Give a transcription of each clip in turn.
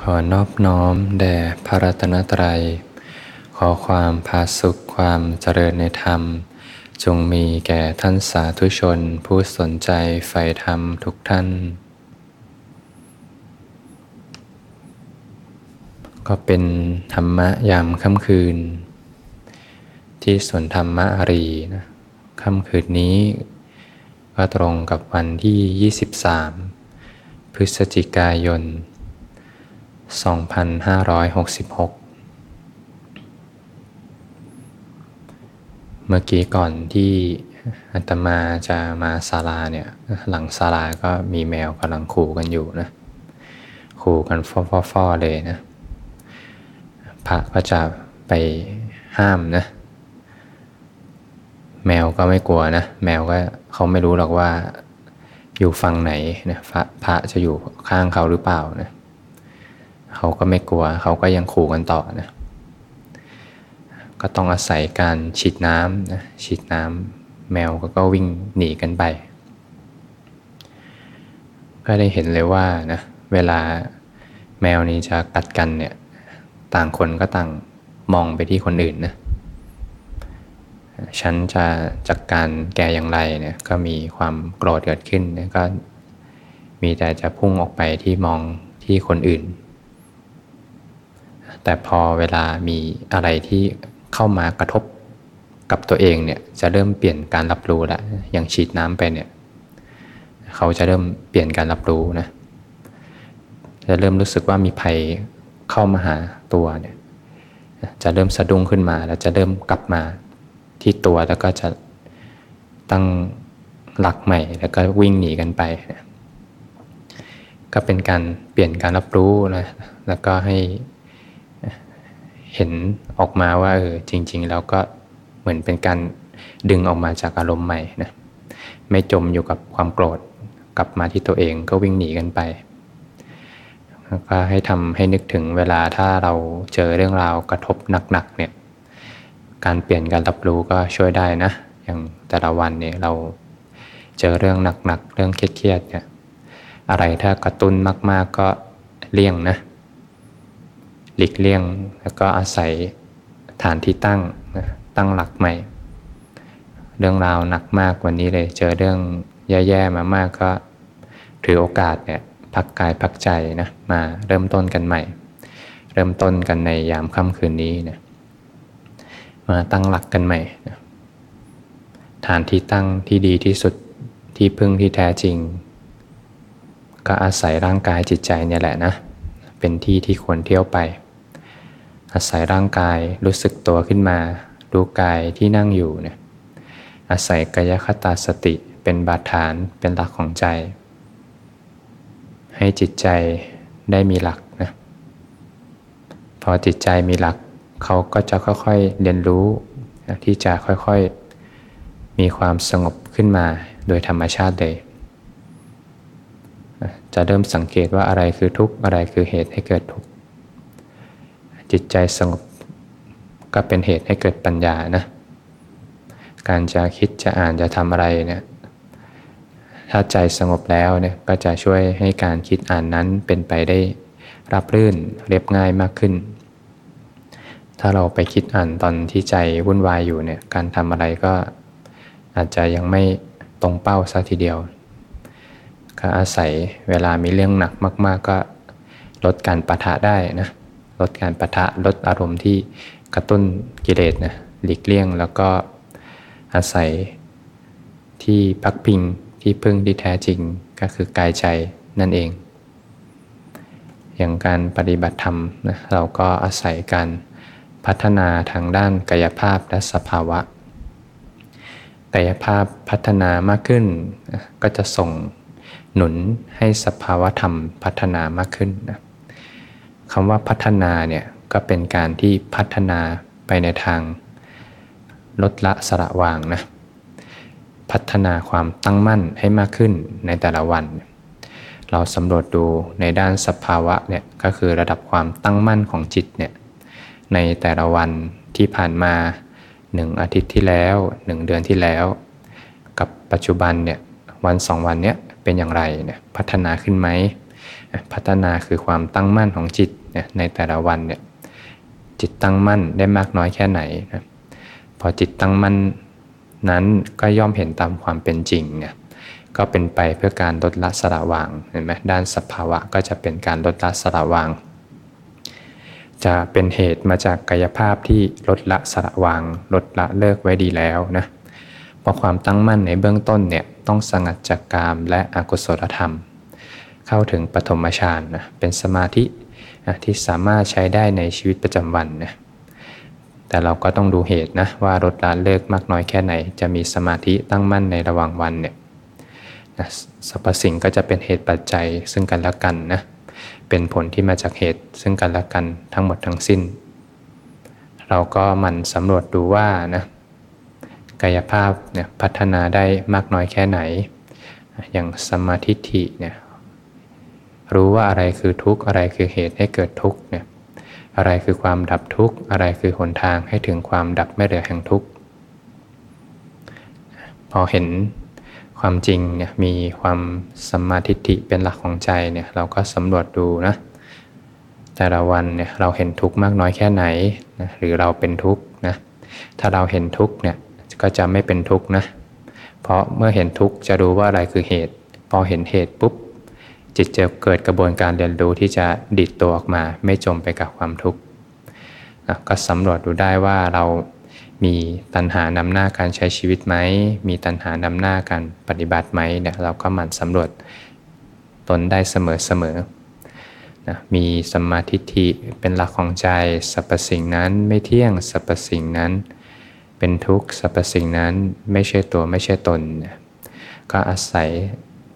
ขอนอบน้อมแด่พระรัตนตรัย ขอความพาสุขความเจริญในธรรม จงมีแก่ท่านสาธุชนผู้สนใจใฝ่ธรรมทุกท่าน ก็เป็นธรรมะยามค่ำคืน ที่สวนธรรมะอารีนะค่ำคืนนี้ก็ตรงกับวันที่ 23 พฤศจิกายน 2566 เมื่อกี้ก่อนที่อาตมาจะมาศาลาเนี่ย หลังศาลาก็มีแมวกำลังขู่กันอยู่นะขู่กันฟอๆเลยนะ พระก็จะไปห้ามนะ แมวก็ไม่กลัวนะ แมวก็เขาไม่รู้หรอกว่าอยู่ฝั่งไหนนะพระพระจะอยู่ข้างเขาหรือเปล่านะ เขาก็ไม่กลัว เขาก็ยังขู่กันต่อนะก็ต้องอาศัยการฉีดน้ำนะฉีดน้ำแมวก็วิ่งหนีกันไป ก็ได้เห็นเลยว่านะเวลาแมวนี้จะกัดกันเนี่ยต่างคนก็ต่างมองไปที่คนอื่นนะฉันจะจัดกการแกอย่างไรเนี่ยก็มีความโกรธเกิดขึ้นนะก็มีแต่จะพุ่งออกไปที่มองที่คนอื่น แต่พอเวลามีอะไรที่เข้ามากระทบกับตัวเองเนี่ยจะเริ่มเปลี่ยนการรับรู้แล้วอย่างฉีดน้ำไปเนี่ยเขาจะเริ่มเปลี่ยนการรับรู้นะจะเริ่มรู้สึกว่ามีภัยเข้ามาหาตัวเนี่ยจะเริ่มสะดุ้งขึ้นมาแล้วจะเริ่มกลับมาที่ตัวแล้วก็จะตั้งหลักใหม่แล้วก็วิ่งหนีกันไป ก็เป็นการเปลี่ยนการรับรู้นะแล้วก็ให้ เห็นออกมาว่าเออจริง ๆ แล้วก็เหมือนเป็นการดึงออกมาจากอารมณ์ใหม่นะไม่จมอยู่กับความโกรธกลับมาที่ตัวเองก็วิ่งหนีกันไปก็ให้ทำให้นึกถึงเวลาถ้าเราเจอเรื่องราวกระทบหนักๆเนี่ยการเปลี่ยนการรับรู้ก็ช่วยได้นะ อย่างแต่ละวันเนี่ยเราเจอเรื่องหนักๆเรื่องเครียดๆเนี่ยอะไรถ้ากระตุ้นมาก ๆก็เลี่ยงนะ หลีกเลี่ยง แล้วก็อาศัยฐานที่ตั้งนะตั้งหลักใหม่ เรื่องราวหนักมากวันนี้เลย เจอเรื่องแย่ๆมามากก็ถือโอกาสเนี่ยพักกายพักใจนะมาเริ่มต้นกันใหม่ เริ่มต้นกันในยามค่ำคืนนี้นะมาตั้งหลักกันใหม่นะฐานที่ตั้งที่ดีที่สุดที่พึ่งที่แท้จริง ก็อาศัยร่างกายจิตใจเนี่ยแหละนะ เป็นที่ที่ควรเที่ยวไป อาศัยร่างกายรู้สึกตัวขึ้นมา ดูกายที่นั่งอยู่เนี่ยอาศัยกายคตาสติเป็นบาดฐานเป็นหลักของใจ ให้จิตใจได้มีหลักนะพอจิตใจมีหลักเขาก็จะค่อยๆเรียนรู้ที่จะค่อยๆ มีความสงบขึ้นมาโดยธรรมชาติเลยจะเริ่มสังเกตว่าอะไรคือทุกข์อะไรคือเหตุให้เกิดทุกข์ จิตใจสงบก็เป็นเหตุให้เกิดปัญญานะ การจะคิดจะอ่านจะทำอะไรเนี่ย ถ้าใจสงบแล้วเนี่ยก็จะช่วยให้การคิดอ่านนั้นเป็นไปได้รับรื่นเรียบง่ายมากขึ้น ถ้าเราไปคิดอ่านตอนที่ใจวุ่นวายอยู่เนี่ย การทำอะไรก็อาจจะยังไม่ตรงเป้าซะทีเดียว ก็อาศัยเวลามีเรื่องหนักมาก ๆ ก็ลดการปะทะได้นะ ลดการประทะลดอารมณ์ที่กระตุ้นกิเลสนะหลีกเลี่ยงแล้วก็อาศัยที่พักพิงที่พึ่งที่แท้จริงก็คือกายใจนั่นเอง อย่างการปฏิบัติธรรมนะเราก็อาศัยการพัฒนาทางด้านกายภาพและสภาวะ กายภาพพัฒนามากขึ้นก็จะส่งหนุนให้สภาวะธรรมพัฒนามากขึ้นนะ คำว่าพัฒนาเนี่ยก็เป็นการที่พัฒนาไปในทาง ลดละสระวางนะพัฒนาความตั้งมั่นให้มากขึ้นในแต่ละวัน เราสำรวจดูในด้านสภาวะเนี่ยก็คือระดับความตั้งมั่นของจิตเนี่ยในแต่ละวันที่ผ่านมาหนึ่งอาทิตย์ที่แล้วหนึ่งเดือนที่แล้ว กับปัจจุบันเนี่ยวันสองวันเนี้ยเป็นอย่างไรเนี่ยพัฒนาขึ้นไหม พัฒนาคือความตั้งมั่นของจิตในแต่ละวันเนี่ยจิตตั้งมั่นได้มากน้อยแค่ไหนนะพอจิตตั้งมั่นนั้นก็ย่อมเห็นตามความเป็นจริงเนี่ยก็เป็นไปเพื่อการลดละสละวางเห็นไหมด้านสภาวะก็จะเป็นการลดละสละวาง จะเป็นเหตุมาจากกายภาพที่ลดละสละวาง ลดละเลิกไว้ดีแล้วนะพอความตั้งมั่นในเบื้องต้นเนี่ยต้องสงัดจากกามและอกุศลธรรม เข้าถึงปฐมฌานนะเป็นสมาธิที่สามารถใช้ได้ในชีวิตประจำวันนะแต่เราก็ต้องดูเหตุนะว่าลดละเลิกมากน้อยแค่ไหน จะมีสมาธิตั้งมั่นในระหว่างวันเนี่ยนะสรรพสิ่งก็จะเป็นเหตุปัจจัยซึ่งกันและกันนะเป็นผลที่มาจากเหตุซึ่งกันและกันทั้งหมดทั้งสิ้น เราก็มันสำรวจดูว่านะกายภาพเนี่ยพัฒนาได้มากน้อยแค่ไหน อย่างสมาธิเนี่ย รู้ว่าอะไรคือทุกข์อะไรคือเหตุให้เกิดทุกข์เนี่ยอะไรคือความดับทุกข์อะไรคือหนทางให้ถึงความดับไม่เหลือแห่งทุกข์พอเห็นความจริงเนี่ยมีความสัมมาทิฏฐิเป็นหลักของใจเนี่ยเราก็สำรวจดูนะแต่ละวันเนี่ยเราเห็นทุกข์มากน้อยแค่ไหนนะหรือเราเป็นทุกข์นะถ้าเราเห็นทุกข์เนี่ยก็จะไม่เป็นทุกข์นะเพราะเมื่อเห็นทุกข์จะรู้ว่าอะไรคือเหตุ พอเห็นเหตุปุ๊บ จิตจะเกิดกระบวนการเรียนรู้ที่จะดิดตัวออกมา ไม่จมไปกับความทุกข์ก็สำรวจดูได้ว่าเรามีตัณหานำหน้าการใช้ชีวิตไหม มีตัณหานำหน้าการปฏิบัติไหมเนี่ยเราก็หมั่นสำรวจตนได้เสมอๆนะมีสมาธิที่เป็นหลักของใจสรรพสิ่งนั้นไม่เที่ยงสรรพสิ่งนั้น เป็นทุกข์สรรพสิ่งนั้นไม่ใช่ตัวไม่ใช่ตน ก็อาศัย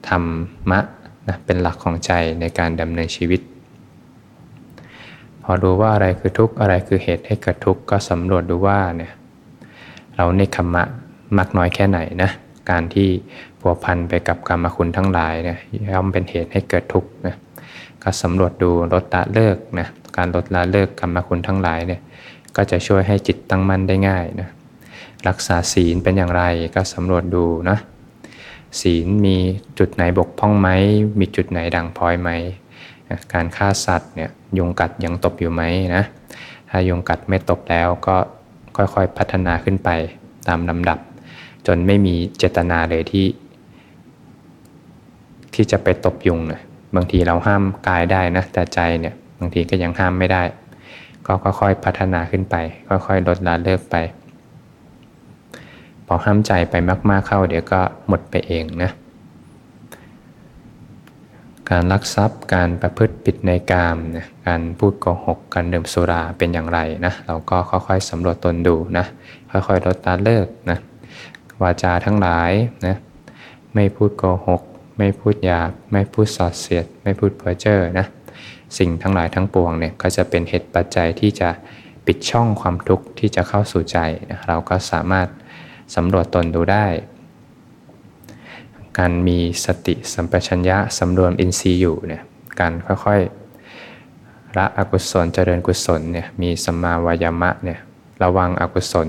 ธรรมะ นะเป็นหลักของใจในการดำเนินชีวิต พอรู้ว่าอะไรคือทุกข์อะไรคือเหตุให้เกิดทุกข์ก็สำรวจดูว่าเนี่ยเราในคำมะมากน้อยแค่ไหนนะการที่ผัวพันไปกับกรรมคุณทั้งหลายเนี่ยย่อมเป็นเหตุให้เกิดทุกข์นะก็สำรวจดูลดละเลิกนะการลดละเลิกกรรมคุณทั้งหลายเนี่ยก็จะช่วยให้จิตตั้งมั่นได้ง่ายนะรักษาศีลเป็นอย่างไรก็สำรวจดูนะ ศีลมีจุดไหนบกพร่องไหม มีจุดไหนดังพร้อยไหม การฆ่าสัตว์เนี่ยยุงกัดยังตบอยู่ไหมนะ ถ้ายุงกัดไม่ตบแล้วก็ค่อยๆพัฒนาขึ้นไปตามลำดับ จนไม่มีเจตนาเลยที่ ที่จะไปตบยุงนะบางทีเราห้ามกายได้นะแต่ใจเนี่ยบางทีก็ยังห้ามไม่ได้ ก็ค่อยๆพัฒนาขึ้นไป ค่อยๆลดละเลิกไป พอห้ามใจไปมาก ๆเข้า เดี๋ยวก็หมดไปเองนะ การลักทรัพย์ การประพฤติผิดในกามนะการพูดโกหก การดื่มสุราเป็นอย่างไรนะ เราก็ค่อยๆสำรวจตนดูนะ ค่อยๆลดละเลิกนะ วาจาทั้งหลายนะ ไม่พูดโกหก ไม่พูดหยาบ ไม่พูดสอดเสียด ไม่พูดเพ้อเจ้อนะ สิ่งทั้งหลายทั้งปวงเนี่ยก็จะเป็นเหตุปัจจัยที่จะปิดช่องความทุกข์ที่จะเข้าสู่ใจนะเราก็สามารถ สำรวจตนดูได้ การมีสติสัมปชัญญะสำรวมอินทรีย์อยู่เนี่ยการค่อยๆละอกุศลเจริญกุศลเนี่ยมีสัมมาวายามะเนี่ยระวังอกุศล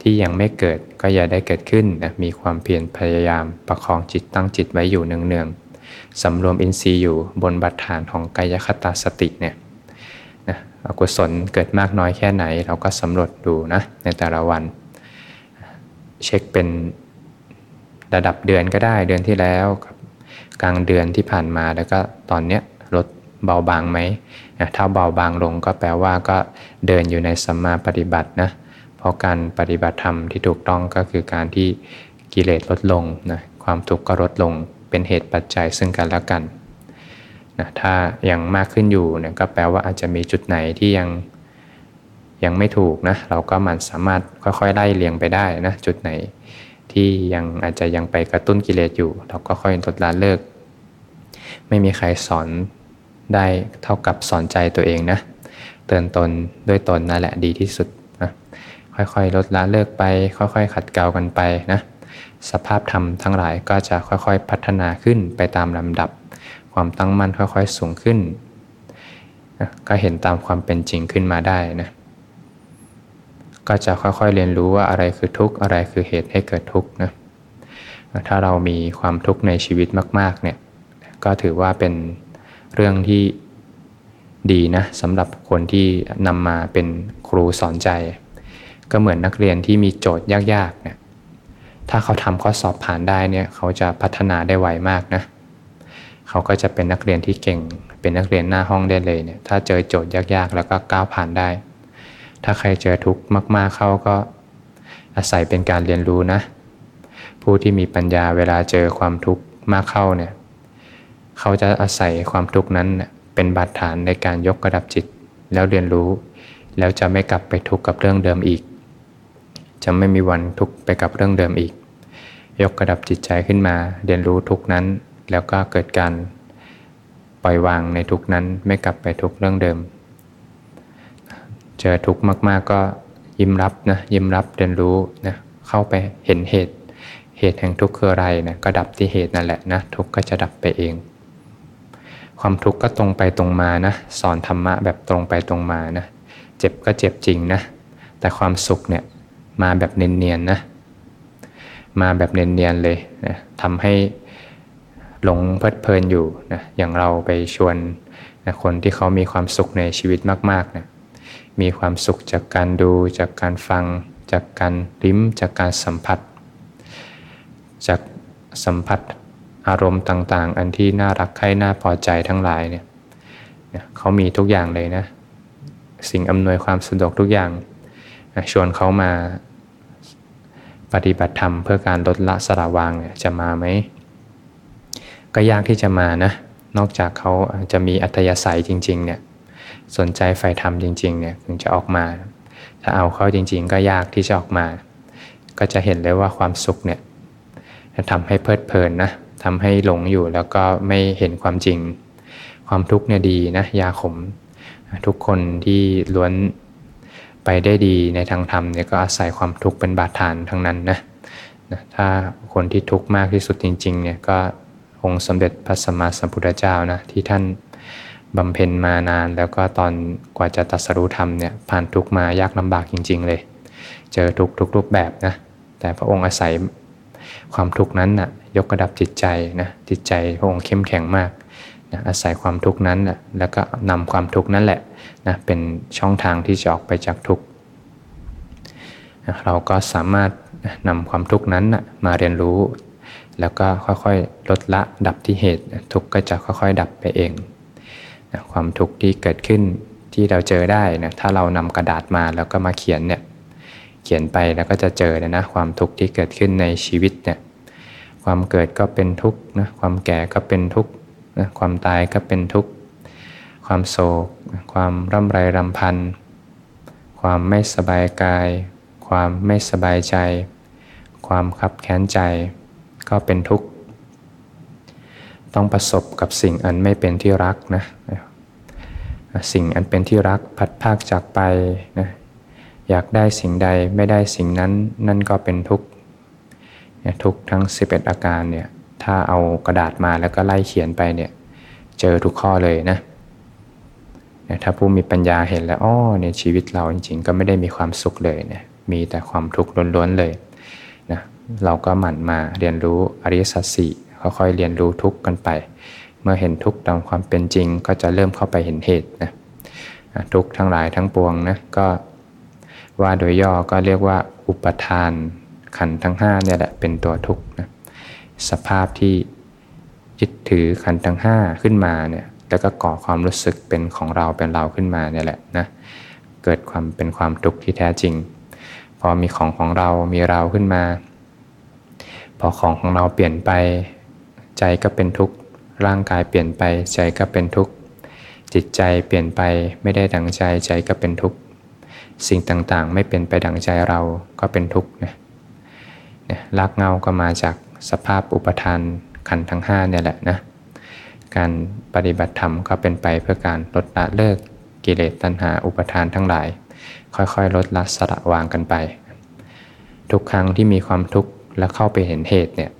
ที่ยังไม่เกิดก็อย่าได้เกิดขึ้นนะมีความเพียรพยายามประคองจิตตั้งจิตไว้อยู่เนืองๆสำรวมอินทรีย์อยู่บนบัตฐานของกายคตาสติเนี่ยนะอกุศลเกิดมากน้อยแค่ไหนเราก็สำรวจดูนะในแต่ละวัน เช็คเป็นระดับเดือนก็ได้เดือนที่แล้วกลางเดือนที่ผ่านมาแล้วก็ตอนเนี้ยลดเบาบางไหมถ้าเบาบางลงก็แปลว่าก็เดินอยู่ในสัมมาปฏิบัตินะเพราะการปฏิบัติธรรมที่ถูกต้องก็คือการที่กิเลสลดลงนะความทุกข์ก็ลดลงเป็นเหตุปัจจัยซึ่งกันและกันนะถ้ายังมากขึ้นอยู่เนี่ยก็แปลว่าอาจจะมีจุดไหนที่ยัง ยังไม่ถูกนะเราก็มันสามารถค่อยๆไล่เลียงไปได้นะจุดไหน ที่ยังอาจจะยังไปกระตุ้นกิเลสอยู่ เราก็ค่อยลดละเลิก ไม่มีใครสอนได้เท่ากับสอนใจตัวเองนะเตือนตนด้วยตนนั่นแหละดีที่สุดนะค่อยๆลดละเลิกไป ค่อยๆ ขัดเกลากันไปนะสภาพธรรมทั้งหลายก็จะค่อยๆพัฒนาขึ้นไปตามลำดับ ความตั้งมั่นค่อยๆสูงขึ้นนะก็เห็นตามความเป็นจริงขึ้นมาได้นะ ก็จะค่อยๆเรียนรู้ว่าอะไรคือทุกข์อะไรคือเหตุให้เกิดทุกข์นะถ้าเรามีความทุกข์ในชีวิตมากๆเนี่ยก็ถือว่าเป็นเรื่องที่ดีนะสำหรับคนที่นำมาเป็นครูสอนใจ ก็เหมือนนักเรียนที่มีโจทย์ยากๆเนี่ยถ้าเขาทำข้อสอบผ่านได้เนี่ยเขาจะพัฒนาได้ไวมากนะเขาก็จะเป็นนักเรียนที่เก่ง เป็นนักเรียนหน้าห้องได้เลยเนี่ยถ้าเจอโจทย์ยากๆ แล้วก็ก้าวผ่านได้ ถ้าใครเจอทุกข์มากๆเข้าก็ อาศัยเป็นการเรียนรู้นะ ผู้ที่มีปัญญาเวลาเจอความทุกข์มากเข้าเนี่ยเขาจะอาศัยความทุกข์นั้นเป็นบาดฐานในการยกระดับจิต แล้วเรียนรู้ แล้วจะไม่กลับไปทุกข์กับเรื่องเดิมอีก จะไม่มีวันทุกข์ไปกับเรื่องเดิมอีก ยกระดับจิตใจขึ้นมา เรียนรู้ทุกนั้น แล้วก็เกิดการปล่อยวางในทุกนั้นไม่กลับไปทุกเรื่องเดิม เจอทุกข์มากๆ ก็ยิ้มรับนะยิ้มรับเรียนรู้นะเข้าไปเห็นเหตุ เหตุแห่งทุกข์คืออะไรนะก็ดับที่เหตุนั่นแหละนะทุกข์ก็จะดับไปเอง ความทุกข์ก็ตรงไปตรงมานะสอนธรรมะแบบตรงไปตรงมานะเจ็บก็เจ็บจริงนะแต่ความสุขเนี่ยมาแบบเนียนๆนะมาแบบเนียนๆเลยนะทำให้หลงเพลิดเพลินอยู่นะอย่างเราไปชวนนะคนที่เขามีความสุขในชีวิตมากๆนะ มีความสุขจากการดู จากการฟัง จากการลิ้ม จากการสัมผัส จากสัมผัสอารมณ์ต่างๆ อันที่น่ารักใคร่น่าพอใจทั้งหลายเนี่ยเขามีทุกอย่างเลยนะ สิ่งอำนวยความสะดวกทุกอย่างชวนเขามาปฏิบัติธรรมเพื่อการลดละสละวางเนี่ยจะมาไหม ก็ยากที่จะมานะ นอกจากเขาจะมีอัธยาศัยจริง ๆ เนี่ย สนใจใฝ่ธรรมจริงๆเนี่ยถึงจะออกมา ถ้าเอาเข้าจริง ๆ ก็ยากที่จะออกมา ก็จะเห็นเลยว่าความสุขเนี่ยทำให้เพลิดเพลินนะทำให้หลงอยู่แล้วก็ไม่เห็นความจริง ความทุกข์เนี่ยดีนะยาขม ทุกคนที่ล้วนไปได้ดีในทางธรรมเนี่ยก็อาศัยความทุกข์เป็นบาดฐานทั้งนั้นนะนะถ้าคนที่ทุกข์มากที่สุดจริงๆเนี่ยก็องค์สมเด็จพระสัมมาสัมพุทธเจ้านะที่ท่าน บำเพ็ญมานานแล้วก็ตอนกว่าจะตัดสรู้ธรรมเนี่ยผ่านทุกมายากลำบากจริง ๆ เลย เจอทุกทุกรูปแบบนะแต่พระองค์อาศัยความทุกข์นั้นนะ่ะยกระดับจิตใจนะจิตใจพระองค์เข้มแข็งมากนะอาศัยความทุกข์นั้นนะแล้วก็นำความทุกข์นั้นแหละนะเป็นช่องทางที่จะออกไปจากทุกข์นะเราก็สามารถนำความทุกข์นั้นนะมาเรียนรู้ แล้วก็ค่อยๆลดละดับที่เหตุ ทุกข์ก็จะค่อยๆ ดับไปเอง นะความทุกข์ที่เกิดขึ้นที่เราเจอได้นะถ้าเรานำกระดาษมาแล้วก็มาเขียนเนี่ยเขียนไปแล้วก็จะเจอนะนะความทุกข์ที่เกิดขึ้นในชีวิตเนี่ยความเกิดก็เป็นทุกข์นะความแก่ก็เป็นทุกข์นะความตายก็เป็นทุกข์ความโศก ความร่ำไรรำพัน ความไม่สบายกาย ความไม่สบายใจ ความขับแค้นใจ ก็เป็นทุกข์ ต้องประสบกับสิ่งอันไม่เป็นที่รักนะสิ่งอันเป็นที่รักพัดภาคจากไปนะอยากได้สิ่งใดไม่ได้สิ่งนั้นนั่นก็เป็นทุกข์ทุกทั้ง 11 อาการเนี่ยถ้าเอากระดาษมาแล้วก็ไล่เขียนไปเนี่ยเจอทุกข้อเลยนะถ้าผู้มีปัญญาเห็นแล้วอ๋อเนี่ยชีวิตเราจริงๆ ก็ไม่ได้มีความสุขเลยเนี่ยมีแต่ความทุกข์ล้วนๆเลยนะเราก็หมั่นมาเรียนรู้อริยสัจสี่ ค่อยๆเรียนรู้ทุกข์กันไป เมื่อเห็นทุกข์ตามความเป็นจริง ก็จะเริ่มเข้าไปเห็นเหตุนะทุกข์ทั้งหลายทั้งปวงนะก็ว่าโดยย่อก็เรียกว่าอุปทานขันทั้ง5เนี่ยแหละเป็นตัวทุกข์นะสภาพที่ยึดถือขันทั้ง 5 ขึ้นมาเนี่ยแล้วก็ก่อความรู้สึกเป็นของเราเป็นเราขึ้นมาเนี่ยแหละนะเกิดความเป็นความทุกข์ที่แท้จริง พอมีของของเรามีเราขึ้นมา พอของของเราเปลี่ยนไป ใจก็เป็นทุกข์ ร่างกายเปลี่ยนไปใจก็เป็นทุกข์ จิตใจเปลี่ยนไปไม่ได้ดังใจใจก็เป็นทุกข์ สิ่งต่างๆ ไม่เป็นไปดังใจเราก็เป็นทุกข์นะรักเงาก็มาจากสภาพอุปทานขันทั้ง5เนี่ยแหละนะ การปฏิบัติธรรมก็เป็นไปเพื่อการลดละเลิกกิเลสตัณหาอุปทานทั้งหลาย ค่อยๆ ลดละสละวางกันไป ทุกครั้งที่มีความทุกข์แล้วเข้าไปเห็นเหตุเนี่ย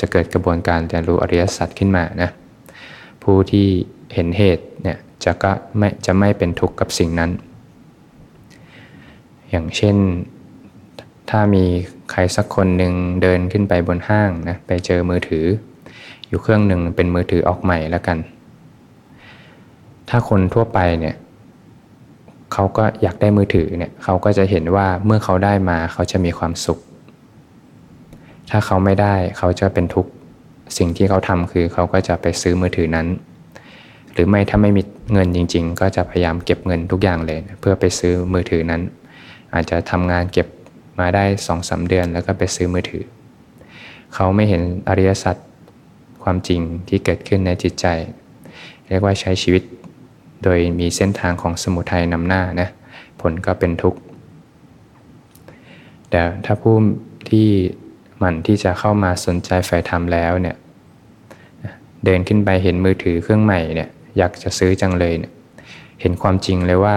จะเกิดกระบวนการเรียนรู้อริยสัจขึ้นมานะผู้ที่เห็นเหตุเนี่ยจะก็ไม่จะไม่เป็นทุกข์กับสิ่งนั้น อย่างเช่นถ้ามีใครสักคนหนึ่งเดินขึ้นไปบนห้างนะไปเจอมือถือ อยู่เครื่องหนึ่งเป็นมือถือออกใหม่แล้วกัน ถ้าคนทั่วไปเนี่ยเขาก็อยากได้มือถือเนี่ยเขาก็จะเห็นว่าเมื่อเขาได้มาเขาจะมีความสุข ถ้าเขาไม่ได้เขาจะเป็นทุกข์สิ่งที่เขาทำคือเขาก็จะไปซื้อมือถือนั้น หรือไม่ถ้าไม่มีเงินจริง ๆ ก็จะพยายามเก็บเงินทุกอย่างเลย เพื่อไปซื้อมือถือนั้น อาจจะทำงานเก็บมาได้สองสาเดือนแล้วก็ไปซื้อมือถือ เขาไม่เห็นอริยสัจความจริงที่เกิดขึ้นในจิตใจ เรียกว่าใช้ชีวิตโดยมีเส้นทางของสมุทัยนำหน้านะผลก็เป็นทุกข์แต่ถ้าผู้ที่ มันที่จะเข้ามาสนใจฝ่ายธรรมแล้วเนี่ยเดินขึ้นไปเห็นมือถือเครื่องใหม่เนี่ยอยากจะซื้อจังเลยเนี่ยเห็นความจริงเลยว่า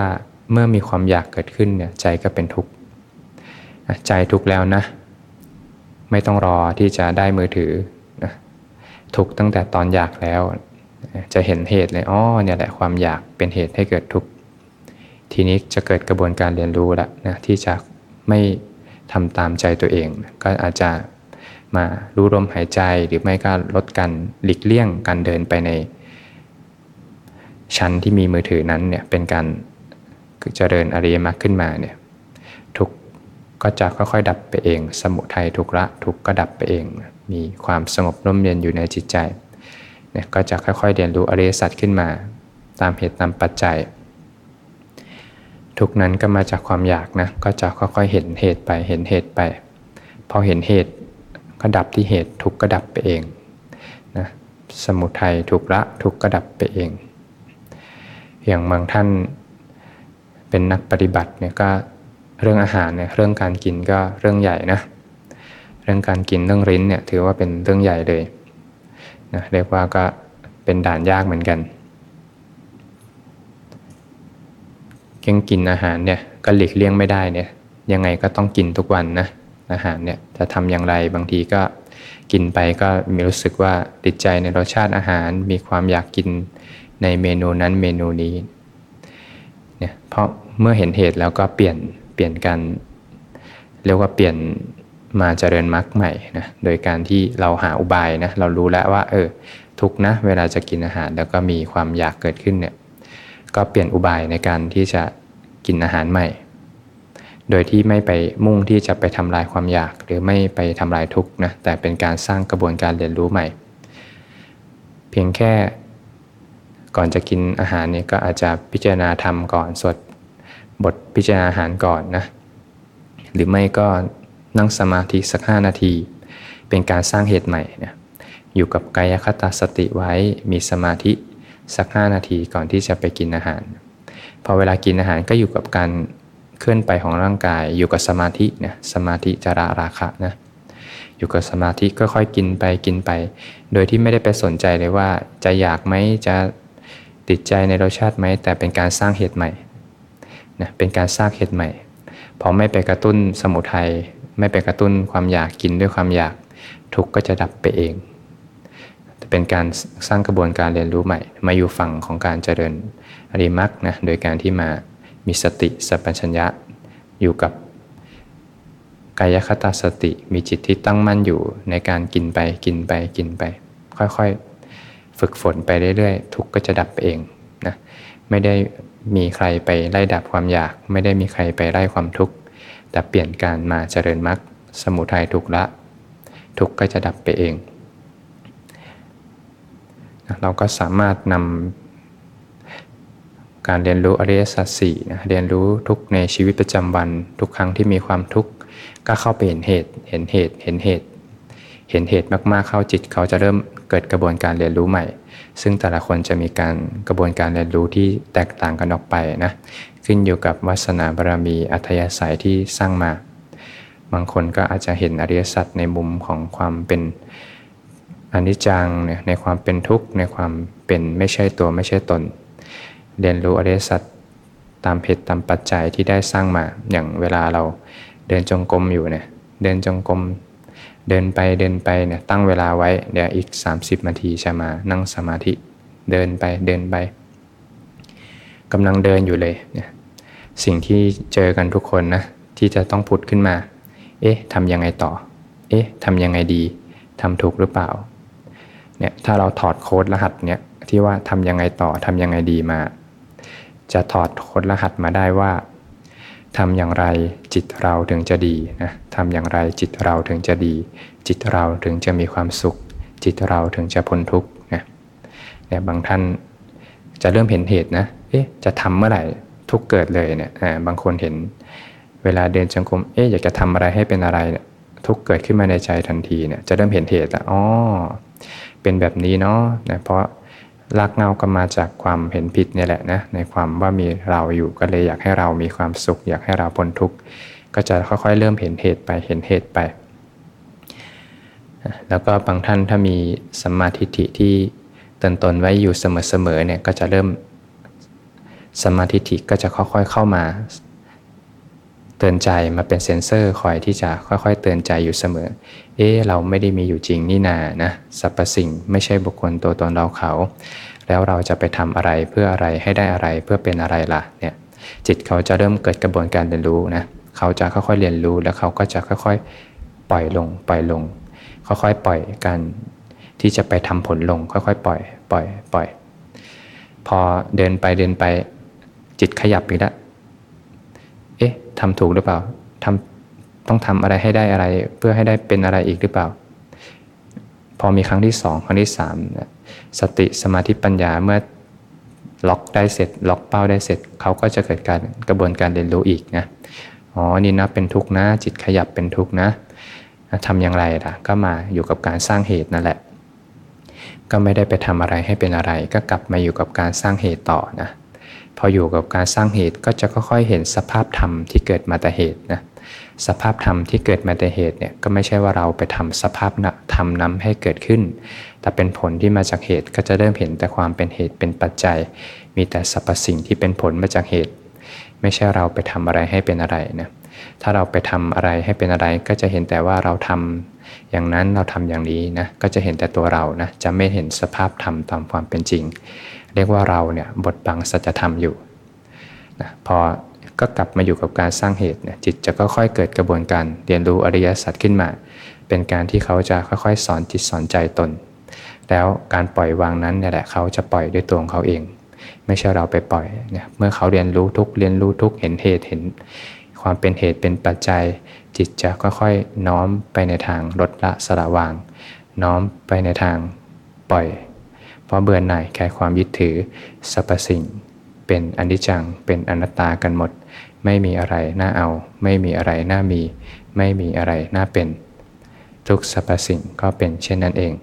เมื่อมีความอยากเกิดขึ้นเนี่ยใจก็เป็นทุกข์ใจทุกข์แล้วนะ ไม่ต้องรอที่จะได้มือถือนะทุกข์ตั้งแต่ตอนอยากแล้ว จะเห็นเหตุเลยอ๋อเนี่ยแหละความอยากเป็นเหตุให้เกิดทุกข์ทีนี้จะเกิดกระบวนการเรียนรู้ล้วนะที่จะไม่ทำตามใจตัวเอง ก็อาจจะ มารู้ลมหายใจหรือไม่ก็ลดการหลีกเลี่ยงการเดินไปใน ชั้นที่มีมือถือนั้นเนี่ยเป็นการเจริญอริยมรรคขึ้นมาเนี่ยทุกก็จะค่อยๆ ดับไปเอง สมุทัยทุกละทุกก็ดับไปเอง มีความสงบร่มเย็นอยู่ในจิตใจเนี่ยก็จะค่อยๆเรียนรู้อริยสัจขึ้นมา ตามเหตุตามปัจจัย ทุกนั้นก็มาจากความอยากนะก็จะค่อยๆเห็นเหตุไปเห็นเหตุไปพอเห็นเหตุ ก็ดับที่เหตุทุกก็ดับไปเองนะสมุทัยทุกละทุกก็ดับไปเอง อย่างบางท่านเป็นนักปฏิบัติเนี่ยก็เรื่องอาหารเนี่ยเรื่องการกินก็เรื่องใหญ่นะเรื่องการกินเรื่องริ้นเนี่ยถือว่าเป็นเรื่องใหญ่เลยนะเรียกว่าก็เป็นด่านยากเหมือนกันเก่งกินอาหารเนี่ยก็หลีกเลี่ยงไม่ได้เนี่ยยังไงก็ต้องกินทุกวันนะ อาหารเนี่ยจะทำอย่างไรบางทีก็กินไปก็มีรู้สึกว่าติดใจในรสชาติอาหาร มีความอยากกินในเมนูนั้นเมนูนี้เนี่ยเพราะเมื่อเห็นเหตุแล้วก็เปลี่ยนเปลี่ยนกันเรียกว่าเปลี่ยนมาเจริญมรรคใหม่นะโดยการที่เราหาอุบายนะเรารู้แล้วว่าเออทุกนะเวลาจะกินอาหารแล้วก็มีความอยากเกิดขึ้นเนี่ยก็เปลี่ยนอุบายในการที่จะกินอาหารใหม่ โดยที่ไม่ไปมุ่งที่จะไปทำลายความอยาก หรือไม่ไปทำลายทุกข์นะแต่เป็นการสร้างกระบวนการเรียนรู้ใหม่ เพียงแค่ก่อนจะกินอาหารเนี่ยก็อาจจะพิจารณาธรรมก่อนสวดบทพิจารณาอาหารก่อนนะหรือไม่ก็นั่งสมาธิสักห้านาที เป็นการสร้างเหตุใหม่นะอยู่กับกายคตาสติไว้มีสมาธิสักห้านาทีก่อนที่จะไปกินอาหาร พอเวลากินอาหารก็อยู่กับการ เคลื่อนไปของร่างกาย อยู่กับสมาธินะสมาธิจระราคะนะอยู่กับสมาธิก็ค่อยกินไปกินไป โดยที่ไม่ได้ไปสนใจเลยว่า จะอยากไหมจะติดใจในรสชาติไหมแต่เป็นการสร้างเหตุใหม่นะเป็นการสร้างเหตุใหม่พอไม่ไปกระตุ้นสมุทัยไม่ไปกระตุ้นความอยากกินด้วยความอยากทุกก็จะดับไปเองเป็นการสร้างกระบวนการเรียนรู้ใหม่ มาอยู่ฝั่งของการเจริญอริมักนะโดยการที่มา มีสติสัพพัญญะอยู่กับกายคตาสติมีจิตที่ตั้งมั่นอยู่ในการกินไปกินไปกินไป ค่อยๆ ฝึกฝนไปเรื่อยๆ ทุกก็จะดับเองนะไม่ได้มีใครไปไล่ดับความอยาก ไม่ได้มีใครไปไล่ความทุกข์แต่เปลี่ยนการมาเจริญมรรคสมุทัยทุกละ ทุกก็จะดับไปเอง เราก็สามารถนำ การเรียนรู้อริยสัจสี่นะเรียนรู้ทุกในชีวิตประจำวัน ทุกครั้งที่มีความทุกข์ก็เข้าไปเห็นเหตุ เห็นเหตุ เห็นเหตุ เห็นเหตุมากๆเข้าจิต เขาจะเริ่มเกิดกระบวนการเรียนรู้ใหม่ ซึ่งแต่ละคนจะมีการกระบวนการเรียนรู้ที่แตกต่างกันออกไปนะขึ้นอยู่กับวาสนาบารมีอัธยาศัยที่สร้างมา บางคนก็อาจจะเห็นอริยสัจในมุมของความเป็นอนิจจังในความเป็นทุกข์ในความเป็นไม่ใช่ตัวไม่ใช่ตน เรียนรู้อริยสัจตามเหตุตามปัจจัยที่ได้สร้างมาอย่างเวลาเราเดินจงกรมอยู่เนี่ยเดินจงกรมเดินไปเดินไปเนี่ยตั้งเวลาไว้เดี๋ยวอีก 30 นาทีจะมานั่งสมาธิ เดินไปเดินไปกำลังเดินอยู่เลยเนี่ยสิ่งที่เจอกันทุกคนนะที่จะต้องพุดขึ้นมา เอ๊ะทำยังไงต่อ เอ๊ะทำยังไงดีทำถูกหรือเปล่าเนี่ยถ้าเราถอดโค้ดรหัสเนี่ยที่ว่าทำยังไงต่อทำยังไงดีมา จะถอดคนรหัสมาได้ว่าทำอย่างไรจิตเราถึงจะดีนะทำอย่างไรจิตเราถึงจะดี จิตเราถึงจะมีความสุข จิตเราถึงจะพ้นทุกข์นะเนี่ยบางท่านจะเริ่มเห็นเหตุนะเอ๊ะจะทำเมื่อไหร่ทุกเกิดเลยเนี่ยบางคนเห็น เวลาเดินจงกรมเอ๊ะอยากจะทำอะไรให้เป็นอะไรเนี่ยทุกเกิดขึ้นมาในใจทันทีเนี่ยจะเริ่มเห็นเหตุแล้วอ๋อเป็นแบบนี้เนาะนะเพราะ รากเงาก็มาจากความเห็นผิดนี่แหละนะในความว่ามีเราอยู่ก็เลยอยากให้เรามีความสุข อยากให้เราพ้นทุกข์ก็จะค่อยๆ เริ่มเห็นเหตุไปเห็นเหตุไป แล้วก็บางท่านถ้ามีสมาธิิที่ตนตนไว้อยู่เสมอๆเนี่ยก็จะเริ่มสมาธิิก็จะค่อยๆเข้ามา เตือนใจมาเป็นเซ็นเซอร์คอยที่จะค่อยๆ เตือนใจอยู่เสมอ เอ๊เราไม่ได้มีอยู่จริงนี่นานะสรรพสิ่งไม่ใช่บุคคลตัวตนเราเขา แล้วเราจะไปทำอะไรเพื่ออะไรให้ได้อะไรเพื่อเป็นอะไรล่ะเนี่ยจิตเขาจะเริ่มเกิดกระบวนการเรียนรู้นะเขาจะค่อยๆเรียนรู้แล้วเขาก็จะค่อยๆปล่อยลงปล่อยลง ค่อยๆปล่อยการที่จะไปทำผลลงค่อยๆ ปล่อย ปล่อย ปล่อย พอเดินไปเดินไปจิตขยับอีกแล้วเอ๊ะ ทำถูกหรือเปล่าทำต้องทำอะไรให้ได้อะไร เพื่อให้ได้เป็นอะไรอีกหรือเปล่า พอมีครั้งที่สองครั้งที่สามสติสมาธิปัญญาเมื่อล็อกได้เสร็จ ล็อกเป้าได้เสร็จเขาก็จะเกิดการกระบวนการเรียนรู้อีกนะอ๋อนี่นะเป็นทุกข์นะ จิตขยับเป็นทุกข์นะทำอย่างไรล่ะ ก็มาอยู่กับการสร้างเหตุนั่นแหละ ก็ไม่ได้ไปทำอะไรให้เป็นอะไร ก็กลับมาอยู่กับการสร้างเหตุต่อนะ พออยู่กับการสร้างเหตุก็จะค่อยๆเห็นสภาพธรรมที่เกิดมาแต่เหตุนะสภาพธรรมที่เกิดมาแต่เหตุเนี่ยก็ไม่ใช่ว่าเราไปทำสภาพธรรมนั้นให้เกิดขึ้น แต่เป็นผลที่มาจากเหตุก็จะเริ่มเห็นแต่ความเป็นเหตุเป็นปัจจัย มีแต่สรรพสิ่งที่เป็นผลมาจากเหตุ ไม่ใช่เราไปทำอะไรให้เป็นอะไรนะถ้าเราไปทำอะไรให้เป็นอะไรก็จะเห็นแต่ว่าเราทำอย่างนั้นเราทำอย่างนี้นะก็จะเห็นแต่ตัวเรานะจะไม่เห็นสภาพธรรมตามความเป็นจริง เรียกว่าเราเนี่ยบทบังสัจธรรมอยู่นะพอก็กลับมาอยู่กับการสร้างเหตุเนี่ยจิตจะก็ค่อยเกิดกระบวนการเรียนรู้อริยสัจขึ้นมา เป็นการที่เขาจะค่อยๆ สอนจิตสอนใจตน แล้วการปล่อยวางนั้นเนี่ยแหละเขาจะปล่อยด้วยตัวของเขาเอง ไม่ใช่เราไปปล่อยเนี่ยเมื่อเขาเรียนรู้ทุกเรียนรู้ทุกเห็นเหตุเห็น ความเป็นเหตุเป็นปัจจัย จิตจะค่อยๆน้อมไปในทางลดละสละวาง น้อมไปในทางปล่อย พราะเบื่อหน่ายแค่ความยึดถือสรรพสิ่ง เป็นอนิจจัง เป็นอนัตตากันหมด ไม่มีอะไรน่าเอา ไม่มีอะไรน่ามี ไม่มีอะไรน่าเป็น ทุกสรรพสิ่งก็เป็นเช่นนั้นเอง